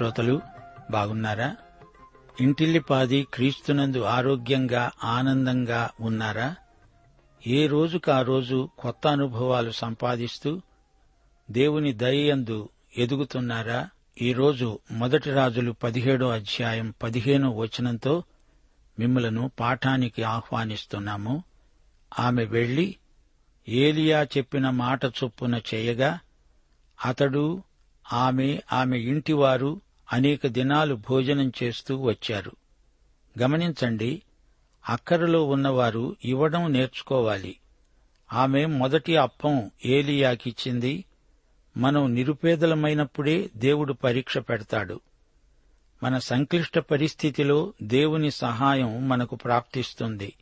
శ్రోతలు బాగున్నారా? ఇంటిల్లిపాది క్రీస్తునందు ఆరోగ్యంగా ఆనందంగా ఉన్నారా? ఏ రోజుకు ఆ రోజు కొత్త అనుభవాలు సంపాదిస్తూ దేవుని దయయందు ఎదుగుతున్నారా? ఈరోజు మొదటి రాజులు పదిహేడో అధ్యాయం పదిహేనో వచనంతో మిమ్మలను పాఠానికి ఆహ్వానిస్తున్నాము. ఆమె వెళ్ళి ఏలియా చెప్పిన మాట చొప్పున చేయగా అతడు ఆమె ఆమె ఇంటివారు అనేక దినాలు భోజనం చేస్తూ వచ్చారు. గమనించండి అక్కరలో ఉన్నవారు ఇవ్వడం నేర్చుకోవాలి. ఆమె మొదటి అప్పం ఏలియాకిచ్చింది. మనం నిరుపేదలమైనప్పుడే దేవుడు పరీక్ష పెడతాడు. మన సంక్లిష్ట పరిస్థితిలో దేవుని సహాయం మనకు ప్రాప్తిస్తుంది.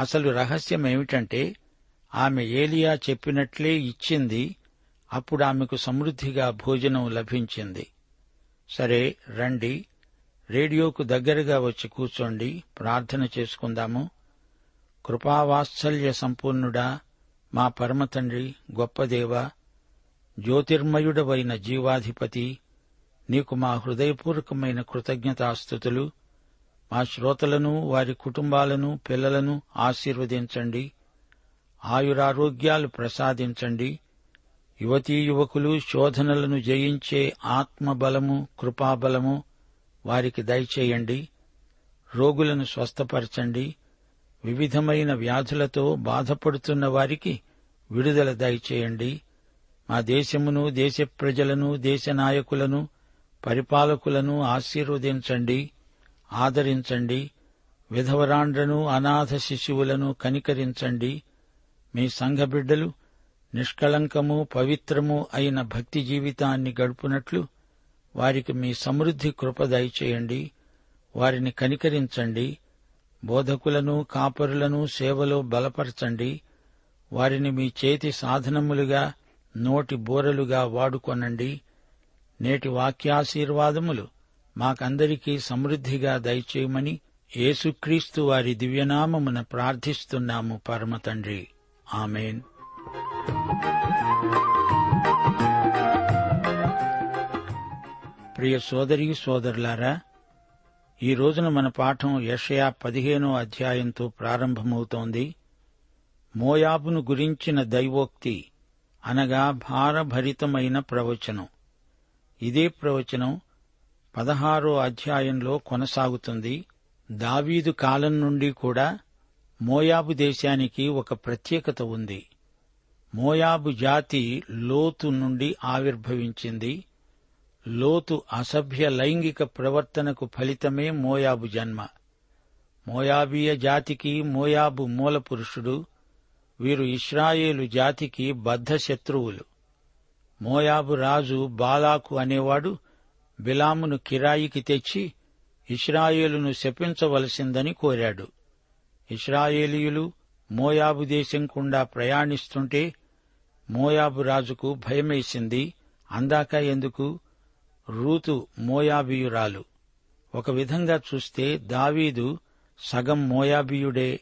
అసలు రహస్యమేమిటంటే ఆమె ఏలియా చెప్పినట్లే ఇచ్చింది అప్పుడు ఆమెకు సమృద్ధిగా భోజనం లభించింది. సరే రండి. రేడియోకు దగ్గరగా వచ్చి కూర్చోండి. ప్రార్థన చేసుకుందాము. కృపావాత్సల్య సంపూర్ణుడా మా పరమతండ్రి గొప్పదేవ జ్యోతిర్మయుడవైన జీవాధిపతి నీకు మా హృదయపూర్వకమైన కృతజ్ఞతాస్థుతులు. మా శ్రోతలను వారి కుటుంబాలను పిల్లలను ఆశీర్వదించండి. ఆయురారోగ్యాలు ప్రసాదించండి. యువతీ యువకులు శోధనలను జయించే ఆత్మబలము కృపాబలము వారికి దయచేయండి రోగులను స్వస్థపరచండి వివిధమైన వ్యాధులతో బాధపడుతున్న వారికి విడుదల దయచేయండి. మా దేశమును దేశ ప్రజలను దేశ నాయకులను పరిపాలకులను ఆశీర్వదించండి ఆదరించండి విధవరాండ్రను అనాథ శిశువులను కనికరించండి. మీ సంఘ బిడ్డలు నిష్కళంకము పవిత్రము అయిన భక్తి జీవితాన్ని గడుపునట్లు వారికి మీ సమృద్ధి కృప దయచేయండి. వారిని కనికరించండి. బోధకులను కాపరులను సేవలో బలపరచండి. వారిని మీ చేతి సాధనములుగా నోటి బోరలుగా వాడుకొనండి. నేటి వాక్యాశీర్వాదములు మాకందరికీ సమృద్ధిగా దయచేయమని యేసుక్రీస్తు వారి దివ్యనామమున ప్రార్థిస్తున్నాము పరమతండ్రి. ఆమెన్. ప్రియ సోదరి సోదరులారా ఈ రోజున మన పాఠం యషయా పదిహేనో అధ్యాయంతో ప్రారంభమవుతోంది. మోయాబును గురించిన దైవోక్తి అనగా భారభరితమైన ప్రవచనం. ఇదే ప్రవచనం పదహారో అధ్యాయంలో కొనసాగుతుంది. దావీదు కాలం నుండి కూడా మోయాబు దేశానికి ఒక ప్రత్యేకత ఉంది. మోయాబు జాతి లోతు నుండి ఆవిర్భవించింది. లోతు అసభ్య లైంగిక ప్రవర్తనకు ఫలితమే మోయాబు జన్మ. మోయాబీయ జాతికి మోయాబు మూలపురుషుడు. వీరు ఇస్రాయేలు జాతికి బద్ధ శత్రువులు. మోయాబు రాజు బాలాకు అనేవాడు బిలామును కిరాయికి తెచ్చి ఇస్రాయేలును శపించవలసిందని కోరాడు. ఇస్రాయేలీయులు మోయాబు దేశం గుండా ప్రయాణిస్తుంటే మోయాబు రాజుకు భయమేసింది. అందాక ఎందుకు? రూతు మోయాబీయురాలు. ఒక విధంగా చూస్తే దావీదు సగం మోయాబీయుడే.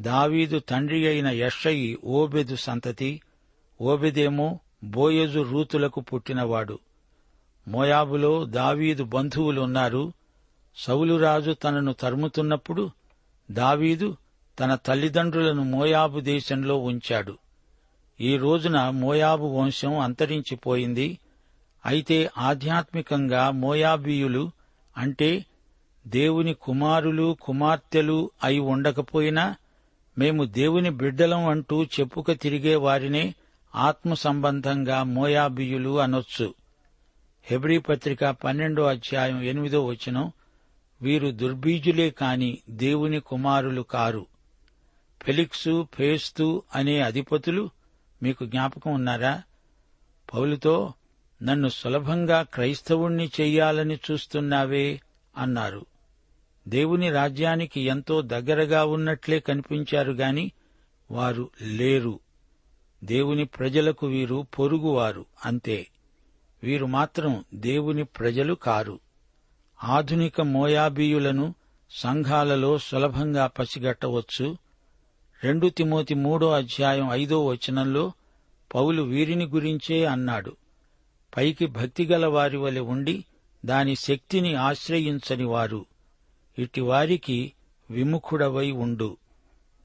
దావీదు తండ్రి అయిన యషయి ఓబెదు సంతతి. ఓబెదేమో బోయజు రూతులకు పుట్టినవాడు. మోయాబులో దావీదు బంధువులున్నారు. సౌలురాజు తనను తరుముతున్నప్పుడు దావీదు తన తల్లిదండ్రులను మోయాబు దేశంలో ఉంచాడు. ఈ రోజున మోయాబు వంశం అంతరించిపోయింది. అయితే ఆధ్యాత్మికంగా మోయాబీయులు అంటే దేవుని కుమారులు కుమార్తెలు అయి ఉండకపోయినా మేము దేవుని బిడ్డలం అంటూ చెప్పుక తిరిగే వారినే ఆత్మ సంబంధంగా మోయాబీయులు అనొచ్చు. హెబ్రీ పత్రిక పన్నెండో అధ్యాయం ఎనిమిదో వచనం వీరు దుర్బీజులే కాని దేవుని కుమారులు కారు. ఫెలిక్సు ఫేస్తు అనే అధిపతులు మీకు జ్ఞాపకం ఉన్నారా? పౌలుతో నన్ను సులభంగా క్రైస్తవుణ్ణి చెయ్యాలని చూస్తున్నావే అన్నారు. దేవుని రాజ్యానికి ఎంతో దగ్గరగా ఉన్నట్లే కనిపించారు గాని వారు లేరు. దేవుని ప్రజలకు వీరు పొరుగువారు అంతే. వీరు మాత్రం దేవుని ప్రజలు కారు. ఆధునిక మోయాబీయులను సంఘాలలో సులభంగా పసిగట్టవచ్చు. రెండు తిమోతి మూడో అధ్యాయం ఐదో వచనంలో పౌలు వీరిని గురించే అన్నాడు. పైకి భక్తిగల వారి వలె ఉండి దాని శక్తిని ఆశ్రయించని వారు. ఇటి వారికి విముఖుడవై ఉండు.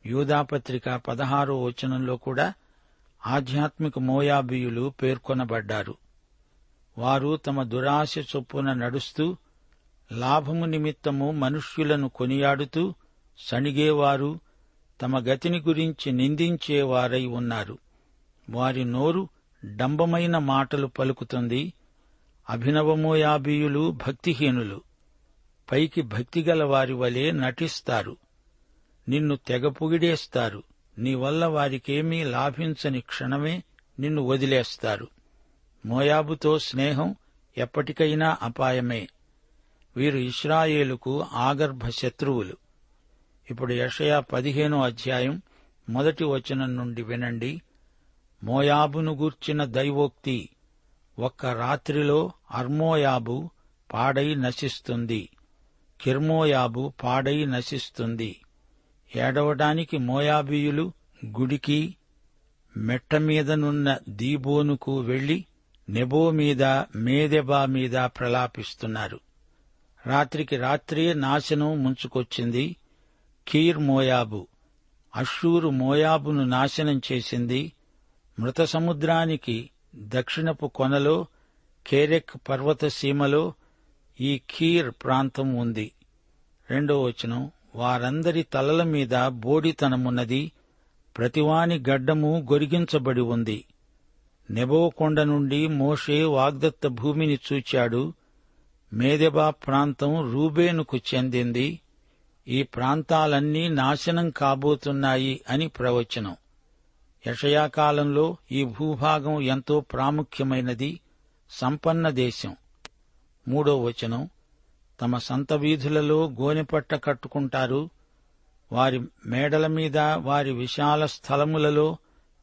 యూదాపత్రిక పదహారో వచనంలో కూడా ఆధ్యాత్మిక మోయాబియులు పేర్కొనబడ్డారు. వారు తమ దురాశ చొప్పున నడుస్తూ లాభము నిమిత్తము మనుష్యులను కొనియాడుతూ సణిగేవారు తమ గతిని గురించి నిందించేవారై ఉన్నారు. వారి నోరు డంబమైన మాటలు పలుకుతుంది. అభినవమోయాబీయులు భక్తిహీనులు. పైకి భక్తిగల వారి వలె నటిస్తారు. నిన్ను తెగ పొగిడేస్తారు. నీ వల్ల వారికేమీ లాభించని క్షణమే నిన్ను వదిలేస్తారు. మోయాబుతో స్నేహం ఎప్పటికైనా అపాయమే. వీరు ఇస్రాయేలుకు ఆగర్భ శత్రువులు. ఇప్పుడు యషయా పదిహేనో అధ్యాయం మొదటి వచనం నుండి వినండి. మోయాబును గూర్చిన దైవోక్తి ఒక్క రాత్రిలో అర్మోయాబు పాడై నశిస్తుంది. కిర్మోయాబు పాడై నశిస్తుంది. ఏడవడానికి మోయాబీయులు గుడికి మెట్ట మీదనున్న దీబోనుకు వెళ్ళి నెబో మీద మేదెబా మీద ప్రలాపిస్తున్నారు. రాత్రికి రాత్రే నాశనం ముంచుకొచ్చింది. కీర్ మోయాబు. అషూరు మోయాబును నాశనం చేసింది. మృత సముద్రానికి దక్షిణపు కొనలో కేరెక్ పర్వత సీమలో ఈ ఖీర్ ప్రాంతం ఉంది. రెండో వచనం వారందరి తలల మీద బోడితనమున్నది. ప్రతివాని గడ్డము గొరిగించబడి ఉంది. నెబోకొండ నుండి మోషే వాగ్దత్త భూమిని చూచాడు. మేదెబా ప్రాంతం రూబేనుకు చెందింది. ఈ ప్రాంతాలన్నీ నాశనం కాబోతున్నాయి అని ప్రవచనం. యషయాకాలంలో ఈ భూభాగం ఎంతో ప్రాముఖ్యమైనది సంపన్న దేశం. మూడో వచనం తమ సంత వీధులలో గోనెపట్ట కట్టుకుంటారు. వారి మేడల మీద వారి విశాల స్థలములలో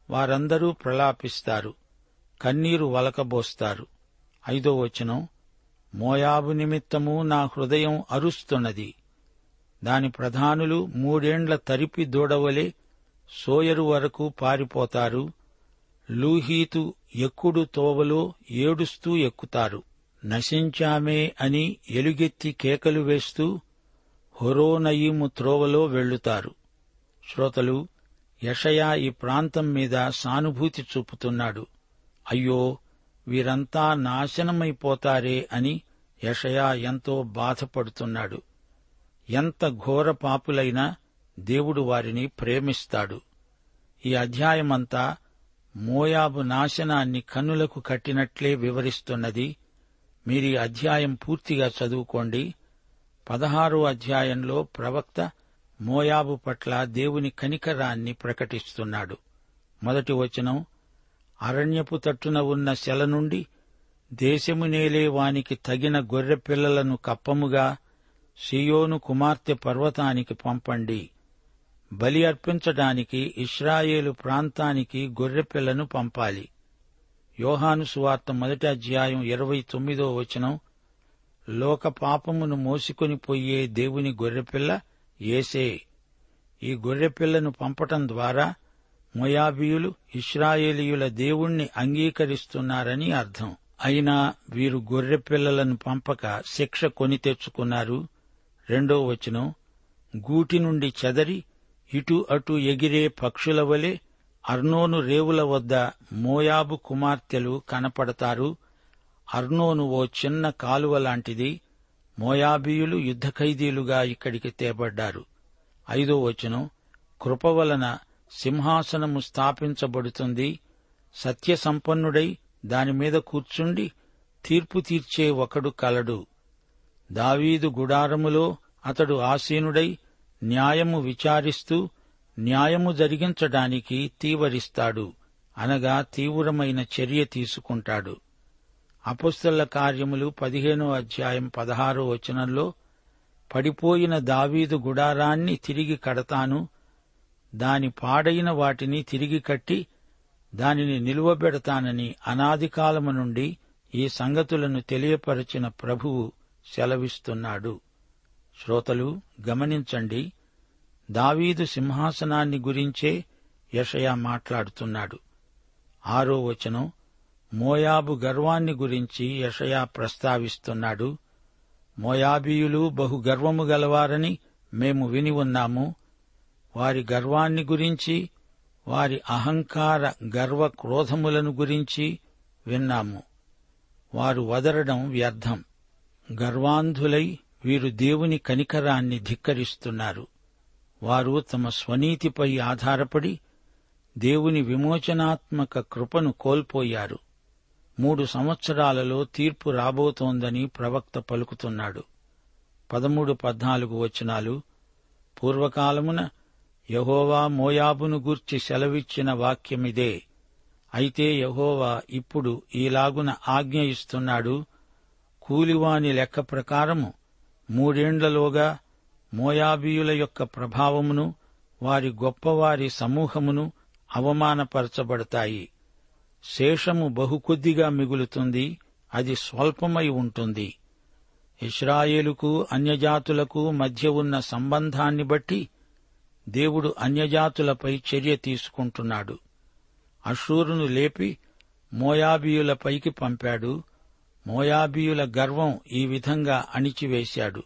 వారందరూ ప్రలాపిస్తారు. కన్నీరు వలకబోస్తారు. ఐదో వచనం మోయాబు నిమిత్తము నా హృదయం అరుస్తున్నది. దాని ప్రధానులు మూడేండ్ల తరిపి దూడవలే సోయరు వరకు పారిపోతారు. లూహీతు ఎక్కుడు తోవలో ఏడుస్తూ ఎక్కుతారు. నశించామే అని ఎలుగెత్తి కేకలు వేస్తూ హొరోనయీము త్రోవలో వెళ్ళుతారు శ్రోతలు యషయా ఈ ప్రాంతం మీద సానుభూతి చూపుతున్నాడు. అయ్యో వీరంతా నాశనమైపోతారే అని యషయా ఎంతో బాధపడుతున్నాడు. ఎంత ఘోర పాపులైనా దేవుడు వారిని ప్రేమిస్తాడు. ఈ అధ్యాయమంతా మోయాబు నాశనాన్ని కన్నులకు కట్టినట్లే వివరిస్తున్నది. మీరీ అధ్యాయం పూర్తిగా చదువుకోండి. పదహారో అధ్యాయంలో ప్రవక్త మోయాబు పట్ల దేవుని కనికరాన్ని ప్రకటిస్తున్నాడు. మొదటి వచనం అరణ్యపు తట్టున ఉన్న శల నుండి దేశము నేలే వానికి తగిన గొర్రెపిల్లలను కప్పముగా సియోను కుమార్తె పర్వతానికి పంపండి. బలి అర్పించడానికి ఇస్రాయేలు ప్రాంతానికి గొర్రెపిల్లను పంపాలి. యోహాను సువార్త మొదటి అధ్యాయం ఇరవై తొమ్మిదో వచనం. లోక పాపమును మోసుకొని పోయే దేవుని గొర్రెపిల్ల ఏసే ఈ గొర్రెపిల్లను పంపటం ద్వారా మొయాబియులు ఇస్రాయేలీయుల దేవుణ్ణి అంగీకరిస్తున్నారని అర్థం. అయినా వీరు గొర్రెపిల్లలను పంపక శిక్ష కొని తెచ్చుకున్నారు. రెండో వచనం గూటి నుండి చెదరి ఇటు అటు ఎగిరే పక్షుల వలె అర్నోను రేవుల వద్ద మోయాబు కుమార్తెలు కనపడతారు. అర్నోను ఓ చిన్న కాలువ లాంటిది. మోయాబీయులు యుద్ధ ఖైదీలుగా ఇక్కడికి తేబడ్డారు. ఐదో వచనం కృప వలన సింహాసనము స్థాపించబడుతుంది. సత్యసంపన్నుడై దానిమీద కూర్చుండి తీర్పు తీర్చే ఒకడు కలడు. దావీదు గుడారములో అతడు ఆసీనుడై న్యాయము విచారిస్తూ న్యాయము జరిగించడానికి తీవరిస్తాడు. అనగా తీవ్రమైన చర్య తీసుకుంటాడు. అపుస్తల కార్యములు పదిహేనో అధ్యాయం పదహారో వచనంలో పడిపోయిన దావీదు గుడారాన్ని తిరిగి కడతాను దాని పాడైన వాటిని తిరిగి కట్టి దానిని నిలువబెడతానని అనాదికాలము నుండి ఈ సంగతులను తెలియపరచిన ప్రభువు సెలవిస్తున్నాడు. శ్రోతలు గమనించండి దావీదు సింహాసనాన్ని గురించే యషయా మాట్లాడుతున్నాడు. ఆరో వచనం మోయాబు గర్వాన్ని గురించి యషయా ప్రస్తావిస్తున్నాడు. మోయాబీయులు బహు గర్వము గలవారని మేము విని ఉన్నాము. వారి గర్వాన్ని గురించి వారి అహంకార గర్వ క్రోధములను గురించి విన్నాము. వారు వదరడం వ్యర్థం. గర్వాంధులై వీరు దేవుని కనికరాన్ని ధిక్కరిస్తున్నారు. వారు తమ స్వనీతిపై ఆధారపడి దేవుని విమోచనాత్మక కృపను కోల్పోయారు. మూడు సంవత్సరాలలో తీర్పు రాబోతోందని ప్రవక్త పలుకుతున్నాడు. పదమూడు పద్నాలుగు వచనాలు పూర్వకాలమున యహోవా మోయాబును గూర్చి సెలవిచ్చిన వాక్యమిదే. అయితే యహోవా ఇప్పుడు ఈలాగున ఆజ్ఞ ఇస్తున్నాడు కూలివాని లెక్క ప్రకారము మూడేండ్లలోగా మోయాబీయుల యొక్క ప్రభావమును వారి గొప్పవారి సమూహమును అవమానపరచబడతాయి. శేషము బహుకొద్దిగా మిగులుతుంది అది స్వల్పమై ఉంటుంది. ఇస్రాయేలుకు అన్యజాతులకు మధ్య ఉన్న సంబంధాన్ని బట్టి దేవుడు అన్యజాతులపై చర్య తీసుకుంటున్నాడు. అషూరును లేపి మోయాబీయులపైకి పంపాడు. మోయాబీయుల గర్వం ఈ విధంగా అణిచివేశాడు.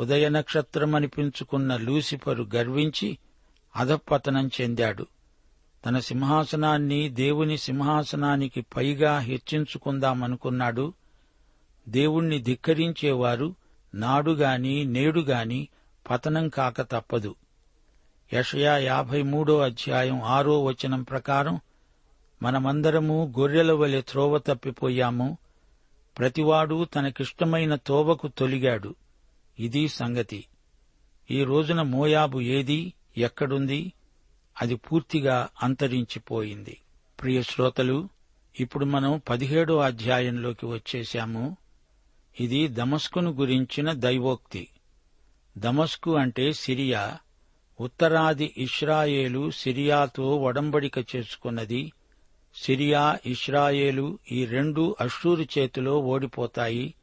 ఉదయ నక్షత్రమనిపించుకున్న లూసిఫరు గర్వించి అధపతనం చెందాడు. తన సింహాసనాన్ని దేవుని సింహాసనానికి పైగా హెచ్చించుకుందామనుకున్నాడు. దేవుణ్ణి ధిక్కరించేవారు నాడుగాని నేడుగాని పతనం కాక తప్పదు. యషయా యాభై మూడో అధ్యాయం ఆరో వచనం ప్రకారం మనమందరము గొర్రెల వలె త్రోవ తప్పిపోయాము. ప్రతివాడు తనకిష్టమైన తోవకు తొలిగాడు. ఇది సంగతి. ఈ రోజున మోయాబు ఏది ఎక్కడుంది? అది పూర్తిగా అంతరించిపోయింది. ప్రియ శ్రోతలు ఇప్పుడు మనం పదిహేడో అధ్యాయంలోకి వచ్చేశాము. ఇది దమస్కును గురించిన దైవోక్తి. దమస్కు అంటే సిరియా. ఉత్తరాది ఇస్రాయేలు సిరియాతో ఒడంబడిక చేసుకున్నది సిరియా ఇస్రాయేలు ఈ రెండు అషూరు చేతిలో ఓడిపోతాయి.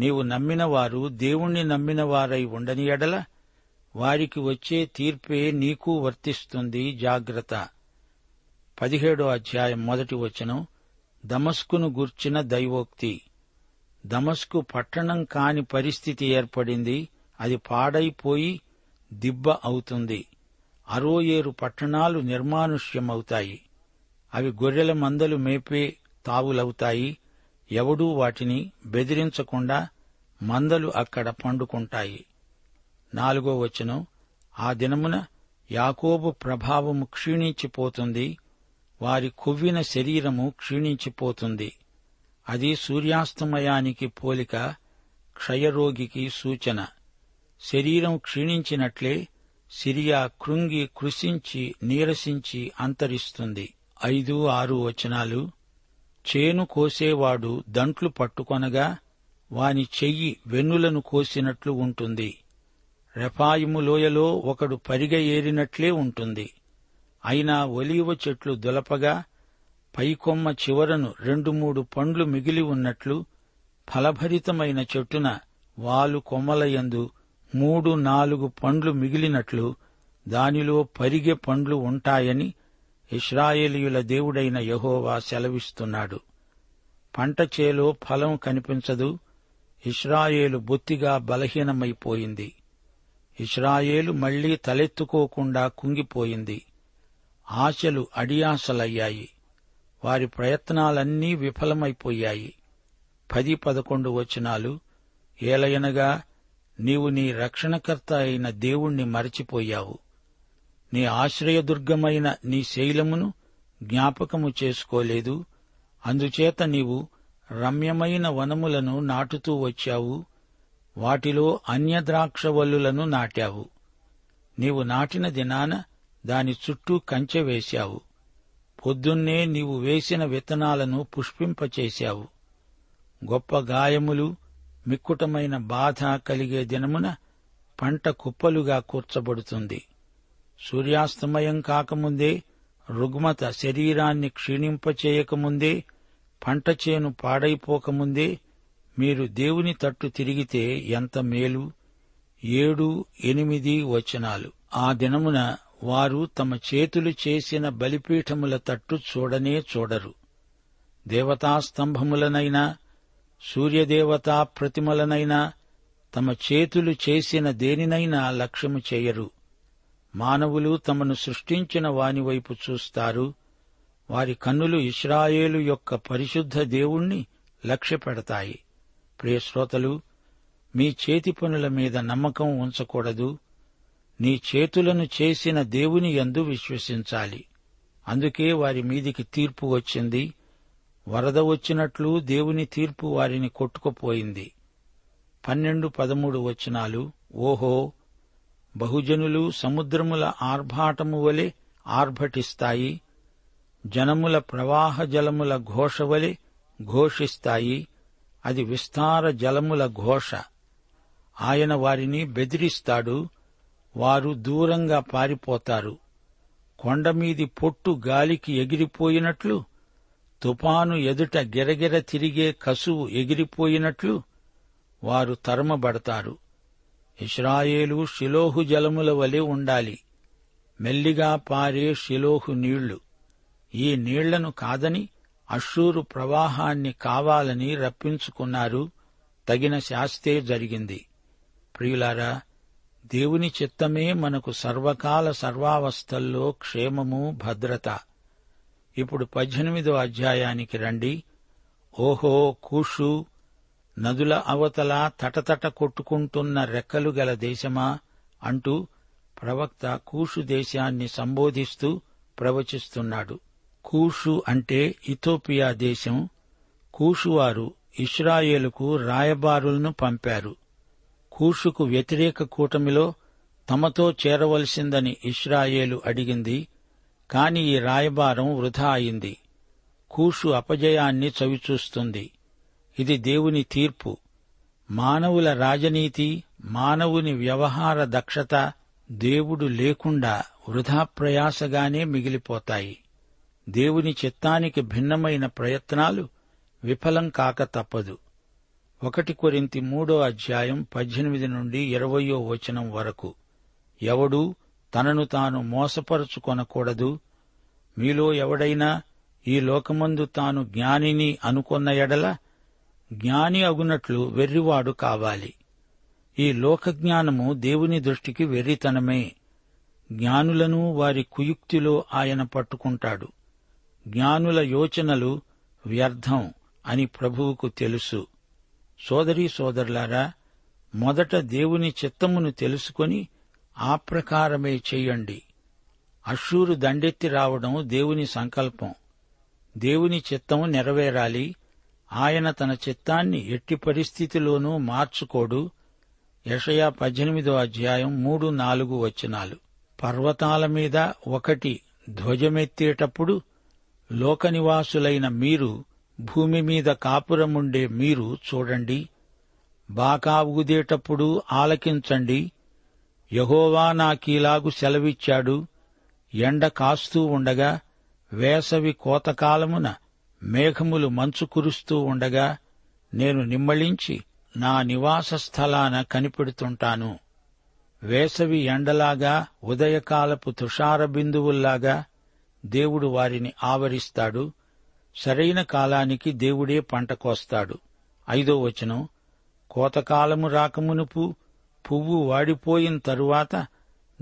నీవు నమ్మినవారు దేవుణ్ణి నమ్మినవారై ఉండని ఎడల వారికి వచ్చే తీర్పే నీకు వర్తిస్తుంది. జాగ్రత్త. పదిహేడో అధ్యాయం మొదటి వచనం. దమస్కును గూర్చిన దైవోక్తి. దమస్కు పట్టణం కాని పరిస్థితి ఏర్పడింది. అది పాడైపోయి దిబ్బ అవుతుంది. అరోయేరు పట్టణాలు నిర్మానుష్యమవుతాయి. అవి గొర్రెల మందలు మేపే తావులవుతాయి. ఎవడూ వాటిని బెదిరించకుండా మందలు అక్కడ పండుకుంటాయి. నాలుగో వచనం ఆ దినమున యాకోబు ప్రభావము క్షీణించిపోతుంది. వారి కొవ్విన శరీరము క్షీణించిపోతుంది. అది సూర్యాస్తమయానికి పోలిక క్షయరోగికి సూచన. శరీరం క్షీణించినట్లే సిరియా కృంగి కృషించి నీరసించి అంతరిస్తుంది. ఐదు ఆరు వచనాలు. చేను కోసేవాడు దంట్లు పట్టుకొనగా వాని చెయ్యి వెన్నులను కోసినట్లు ఉంటుంది. రెఫాయిము లోయలో ఒకడు పరిగె ఏరినట్లే ఉంటుంది. అయినా ఒలీవ చెట్లు దులపగా పైకొమ్మ చివరను రెండు మూడు పండ్లు మిగిలి ఉన్నట్లు ఫలభరితమైన చెట్టున వాలు కొమ్మలయందు మూడు నాలుగు పండ్లు మిగిలినట్లు దానిలో పరిగె పండ్లు ఉంటాయని ఇస్రాయేలీయుల దేవుడైన యహోవా సెలవిస్తున్నాడు. పంట చేలో ఫలం కనిపించదు ఇస్రాయేలు బొత్తిగా బలహీనమైపోయింది. ఇస్రాయేలు మళ్ళీ తలెత్తుకోకుండా కుంగిపోయింది. ఆశలు అడియాసలయ్యాయి. వారి ప్రయత్నాలన్నీ విఫలమైపోయాయి. పది పదకొండు వచనాలు ఏలయనగా నీవు నీ రక్షణకర్త అయిన దేవుణ్ణి మరచిపోయావు. నీ ఆశ్రయదుర్గమైన నీ శైలమును జ్ఞాపకము చేసుకోలేదు. అందుచేత నీవు రమ్యమైన వనములను నాటుతూ వచ్చావు. వాటిలో అన్యద్రాక్షవల్లులను నాటావు. నీవు నాటిన దినాన దాని చుట్టూ కంచె వేశావు. పొద్దున్నే నీవు వేసిన విత్తనాలను పుష్పింపచేశావు. గొప్ప గాయములు మిక్కుటమైన బాధ కలిగే దినమున పంట కుప్పలుగా కూర్చబడుతుంది. సూర్యాస్తమయం కాకముందే రుగ్మత శరీరాన్ని క్షీణింపచేయకముందే పంట చేను పాడైపోకముందే మీరు దేవుని తట్టు తిరిగితే ఎంత మేలు? ఏడు ఎనిమిది వచనాలు. ఆ దినమున వారు తమ చేతులు చేసిన బలిపీఠముల తట్టు చూడనే చూడరు. దేవతాస్తంభములనైనా సూర్యదేవతా ప్రతిమలనైనా తమ చేతులు చేసిన దేనినైనా లక్ష్యము చేయరు. మానవులు తమను సృష్టించిన వానివైపు చూస్తారు. వారి కన్నులు ఇస్రాయేలు యొక్క పరిశుద్ధ దేవుణ్ణి లక్ష్యపెడతాయి ప్రియశ్రోతలు మీ చేతి పనుల మీద నమ్మకం ఉంచకూడదు. నీ చేతులను చేసిన దేవుని యందు విశ్వసించాలి. అందుకే వారి మీదికి తీర్పు వచ్చింది. వరద వచ్చినట్లు దేవుని తీర్పు వారిని కొట్టుకుపోయింది. పన్నెండు పదమూడు వచనాలు ఓహో బహుజనులు సముద్రముల ఆర్భాటము వలె ఆర్భటిస్తాయి జనముల ప్రవాహ జలముల ఘోష వలె ఘోషిస్తాయి. అది విస్తార జలముల ఘోష. ఆయన వారిని బెదిరిస్తాడు వారు దూరంగా పారిపోతారు. కొండమీది పొట్టు గాలికి ఎగిరిపోయినట్లు తుపాను ఎదుట గిరగిర తిరిగే కసువు ఎగిరిపోయినట్లు వారు తరమబడతారు. ఇస్రాయేలు షిలోహు జలముల వలె ఉండాలి. మెల్లిగా పారే షిలోహు నీళ్ళు. ఈ నీళ్ళను కాదని అషూరు ప్రవాహాన్ని కావాలని రప్పించుకున్నారు. తగిన శాస్తే జరిగింది. ప్రియులారా దేవుని చిత్తమే మనకు సర్వకాల సర్వావస్థల్లో క్షేమము భద్రత. ఇప్పుడు పద్దెనిమిదో అధ్యాయానికి రండి. ఓహో కూషు నదుల అవతల తటతట కొట్టుకుంటున్న రెక్కలు గల దేశమా అంటూ ప్రవక్త కూషు దేశాన్ని సంబోధిస్తూ ప్రవచిస్తున్నాడు. కూషు అంటే ఇథోపియా దేశం. కూషువారు ఇస్రాయేలుకు రాయబారులను పంపారు. కూషుకు వ్యతిరేక కూటమిలో తమతో చేరవలసిందని ఇస్రాయేలు అడిగింది కాని ఈ రాయబారం వృధా అయింది. కూషు అపజయాన్ని చవిచూస్తుంది. ఇది దేవుని తీర్పు. మానవుల రాజనీతి మానవుని వ్యవహార దక్షత దేవుడు లేకుండా వృధా ప్రయాసగానే మిగిలిపోతాయి. దేవుని చిత్తానికి భిన్నమైన ప్రయత్నాలు విఫలం కాక తప్పదు. ఒకటి కొరింతి మూడో అధ్యాయం పద్దెనిమిది నుండి ఇరవయో వచనం వరకు. ఎవడూ తనను తాను మోసపరుచుకొనకూడదు. మీలో ఎవడైనా ఈ లోకమందు తాను జ్ఞానిని అనుకొన్న ఎడల జ్ఞాని అగునట్లు వెర్రివాడు కావాలి. ఈ లోకజ్ఞానము దేవుని దృష్టికి వెర్రితనమే. జ్ఞానులను వారి కుయుక్తిలో ఆయన పట్టుకుంటాడు. జ్ఞానుల యోచనలు వ్యర్థం అని ప్రభువుకు తెలుసు. సోదరీ సోదరులారా మొదట దేవుని చిత్తమును తెలుసుకొని ఆ ప్రకారమే చెయ్యండి అషూరు దండెత్తి రావడం దేవుని సంకల్పం. దేవుని చిత్తం నెరవేరాలి. ఆయన తన చిత్తాన్ని ఎట్టి పరిస్థితిలోనూ మార్చుకోడు. యషయా పద్దెనిమిదో అధ్యాయం మూడు నాలుగు వచనాలు. పర్వతాల మీద ఒకటి ధ్వజమెత్తేటప్పుడు లోకనివాసులైన మీరు భూమి మీద కాపురముండే మీరు చూడండి. బాకా ఊదేటప్పుడు ఆలకించండి. యహోవా నాకీలాగు సెలవిచ్చాడు. ఎండ కాస్తూ ఉండగా వేసవి కోతకాలమున మేఘములు మంచు కురుస్తూ ఉండగా నేను నిమ్మళించి నా నివాస స్థలాన కనిపెడుతుంటాను. వేసవి ఎండలాగా ఉదయకాలపు తుషార బిందువుల్లాగా దేవుడు వారిని ఆవరిస్తాడు. సరైన కాలానికి దేవుడే పంట కోస్తాడు. ఐదో వచనం. కోతకాలము రాకమునుపు పువ్వు వాడిపోయిన తరువాత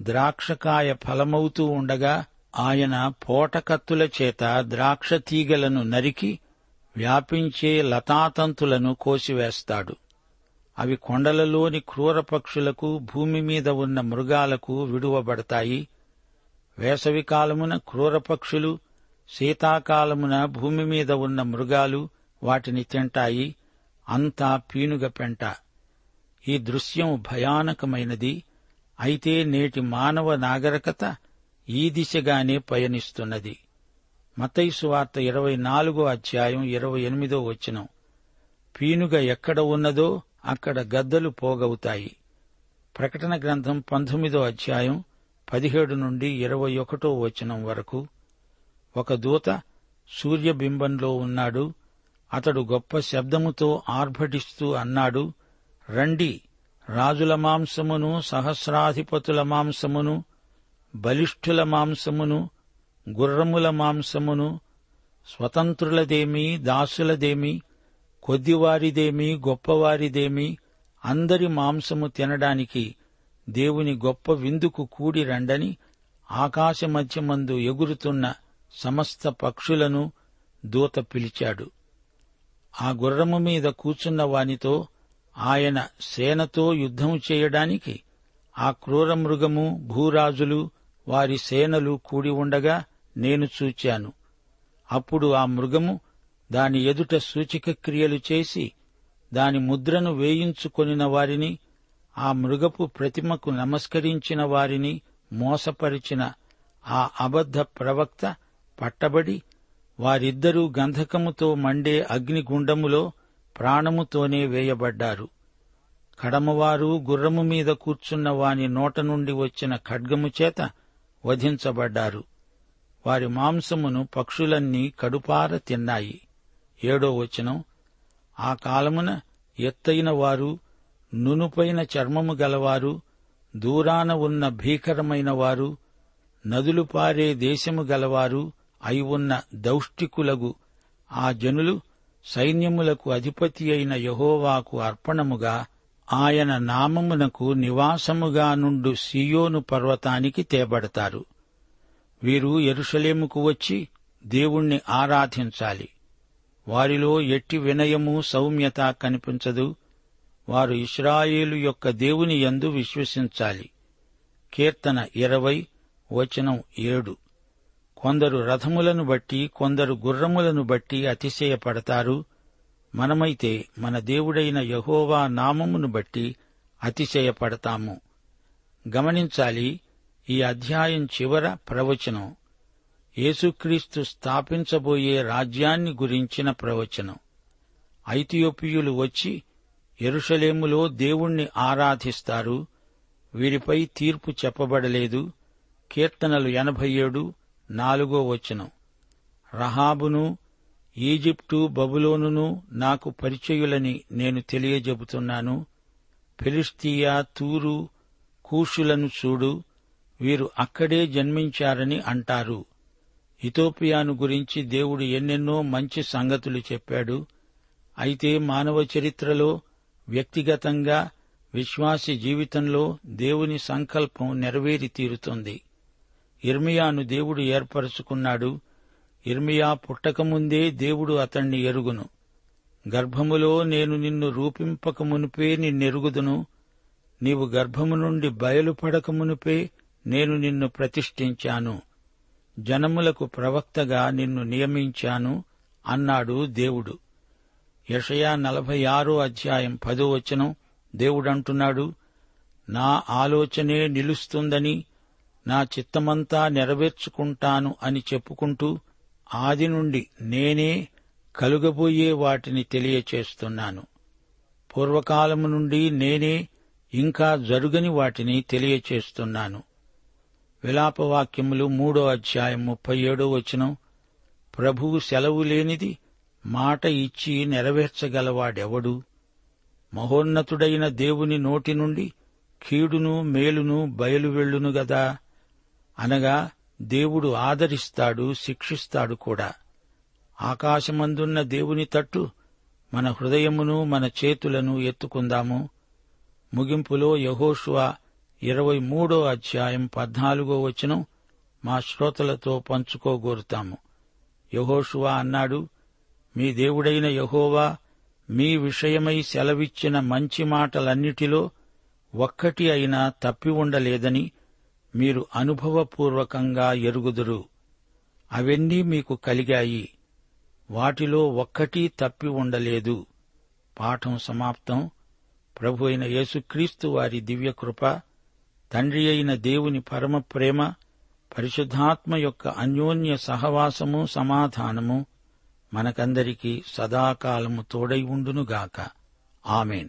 ద్రాక్షకాయ ఫలమవుతూ ఉండగా ఆయన పోటకత్తుల చేత ద్రాక్ష తీగలను నరికి వ్యాపించే లతాతంతులను కోసివేస్తాడు. అవి కొండలలోని క్రూర పక్షులకు భూమి మీద ఉన్న మృగాలకు విడువబడతాయి. వేసవికాలమున క్రూర పక్షులు శీతాకాలమున భూమి మీద ఉన్న మృగాలు వాటిని తింటాయి. అంతా పీనుగ పెంట. ఈ దృశ్యం భయానకమైనది. అయితే నేటి మానవ నాగరికత ఈ దిశగానే పయనిస్తున్నది. మతైసు వార్త ఇరవై నాలుగో అధ్యాయం ఇరవై ఎనిమిదో వచనం. పీనుగ ఎక్కడ ఉన్నదో అక్కడ గద్దలు పోగవుతాయి. ప్రకటన గ్రంథం పంతొమ్మిదో అధ్యాయం పదిహేడు నుండి ఇరవై ఒకటో వచనం వరకు. ఒక దూత సూర్యబింబంలో ఉన్నాడు. అతడు గొప్ప శబ్దముతో ఆర్భటిస్తూ అన్నాడు రండి రాజుల మాంసమును సహస్రాధిపతుల మాంసమును బలిష్ఠుల మాంసమును గుర్రముల మాంసమును స్వతంత్రులదేమీ దాసులదేమీ కొద్దివారిదేమీ గొప్పవారిదేమీ అందరి మాంసము తినడానికి దేవుని గొప్ప విందుకు కూడి రండని ఆకాశమధ్యమందు ఎగురుతున్న సమస్త పక్షులను దూత పిలిచాడు. ఆ గుర్రము మీద కూర్చున్న వానితో ఆయన సేనతో యుద్ధం చేయడానికి ఆ క్రూర మృగము భూరాజులు వారి సేనలు కూడి ఉండగా నేను చూచాను. అప్పుడు ఆ మృగము దాని ఎదుట సూచిక క్రియలు చేసి దాని ముద్రను వేయించుకొనిన వారిని ఆ మృగపు ప్రతిమకు నమస్కరించిన వారిని మోసపరిచిన ఆ అబద్ధ ప్రవక్త పట్టబడి వారిద్దరూ గంధకముతో మండే అగ్నిగుండములో ప్రాణముతోనే వేయబడ్డారు. కడమవారు గుర్రము మీద కూర్చున్న వాని నోట నుండి వచ్చిన ఖడ్గము చేత వధించబడ్డారు. వారి మాంసమును పక్షులన్నీ కడుపార తిన్నాయి. ఏడో వచనం ఆ కాలమున ఎత్తైన వారు నునుపైన చర్మము గలవారు దూరాన ఉన్న భీకరమైన వారు నదులు పారే దేశము గలవారు అయి ఉన్న దౌష్టికులగు ఆ జనులు సైన్యములకు అధిపతి అయిన యహోవాకు అర్పణముగా ఆయన నామమునకు నివాసముగా నుండు సియోను పర్వతానికి తేబడతారు. వీరు ఎరుషలేముకు వచ్చి దేవుణ్ణి ఆరాధించాలి. వారిలో ఎట్టి వినయము సౌమ్యత కనిపించదు. వారు ఇస్రాయేలు యొక్క దేవుని యందు విశ్వసించాలి. కీర్తన ఇరవై వచనం ఏడు. కొందరు రథములను బట్టి కొందరు గుర్రములను బట్టి అతిశయపడతారు. మనమైతే మన దేవుడైన యహోవా నామమును బట్టి అతిశయపడతాము. గమనించాలి ఈ అధ్యాయం చివర ప్రవచనం. యేసుక్రీస్తు స్థాపించబోయే రాజ్యాన్ని గురించిన ప్రవచనం. ఐతియోపియులు వచ్చి ఎరుషలేములో దేవుణ్ణి ఆరాధిస్తారు. వీరిపై తీర్పు చెప్పబడలేదు. కీర్తనలు ఎనభై ఏడు నాలుగో వచనం. రహాబును ఈజిప్టు బబులోనును నాకు పరిచయులని నేను తెలియజెబుతున్నాను. ఫిలిస్తీయా తూరు కూషులను చూడు వీరు అక్కడే జన్మించారని అంటారు. ఇథోపియాను గురించి దేవుడు ఎన్నెన్నో మంచి సంగతులు చెప్పాడు. అయితే మానవ చరిత్రలో వ్యక్తిగతంగా విశ్వాసి జీవితంలో దేవుని సంకల్పం నెరవేరి తీరుతుంది. ఇర్మియాను దేవుడు ఏర్పరచుకున్నాడు. ఇర్మియా పుట్టకముందే దేవుడు అతణ్ణి ఎరుగును. గర్భములో నేను నిన్ను రూపింపకమునుపే నిన్నెరుగుదును. నీవు గర్భము నుండి బయలుపడకమునుపే నేను నిన్ను ప్రతిష్ఠించాను. జనములకు ప్రవక్తగా నిన్ను నియమించాను అన్నాడు దేవుడు. యషయా నలభై ఆరో అధ్యాయం పదో వచనం దేవుడంటున్నాడు నా ఆలోచనే నిలుస్తుందని నా చిత్తమంతా నెరవేర్చుకుంటాను అని చెప్పుకుంటూ ఆది నుండి నేనే కలుగబోయే వాటిని తెలియచేస్తున్నాను. పూర్వకాలము నుండి నేనే ఇంకా జరుగని వాటిని తెలియచేస్తున్నాను. విలాపవాక్యములు మూడో అధ్యాయం ముప్పై ఏడో వచనం ప్రభువు సెలవు లేనిది మాట ఇచ్చి నెరవేర్చగలవాడెవడు? మహోన్నతుడైన దేవుని నోటి నుండి కీడును మేలును బయలువెళ్ళును గదా? అనగా దేవుడు ఆదరిస్తాడు శిక్షిస్తాడు కూడా. ఆకాశమందున్న దేవుని తట్టు మన హృదయమును మన చేతులను ఎత్తుకుందాము. ముగింపులో యహోషువ ఇరవై మూడో అధ్యాయం పద్నాలుగో వచనం మా శ్రోతలతో పంచుకోగోరుతాము. యహోషువ అన్నాడు మీ దేవుడైన యహోవా మీ విషయమై సెలవిచ్చిన మంచి మాటలన్నిటిలో ఒక్కటి అయినా తప్పి ఉండలేదని మీరు అనుభవపూర్వకంగా ఎరుగుదురు. అవన్నీ మీకు కలిగాయి. వాటిలో ఒక్కటీ తప్పి ఉండలేదు. పాఠం సమాప్తం. ప్రభు అయిన యేసుక్రీస్తు వారి దివ్యకృప తండ్రి అయిన దేవుని పరమ ప్రేమ పరిశుద్ధాత్మ యొక్క అన్యోన్య సహవాసము సమాధానము మనకందరికీ సదాకాలము తోడై ఉండునుగాక. ఆమెన్.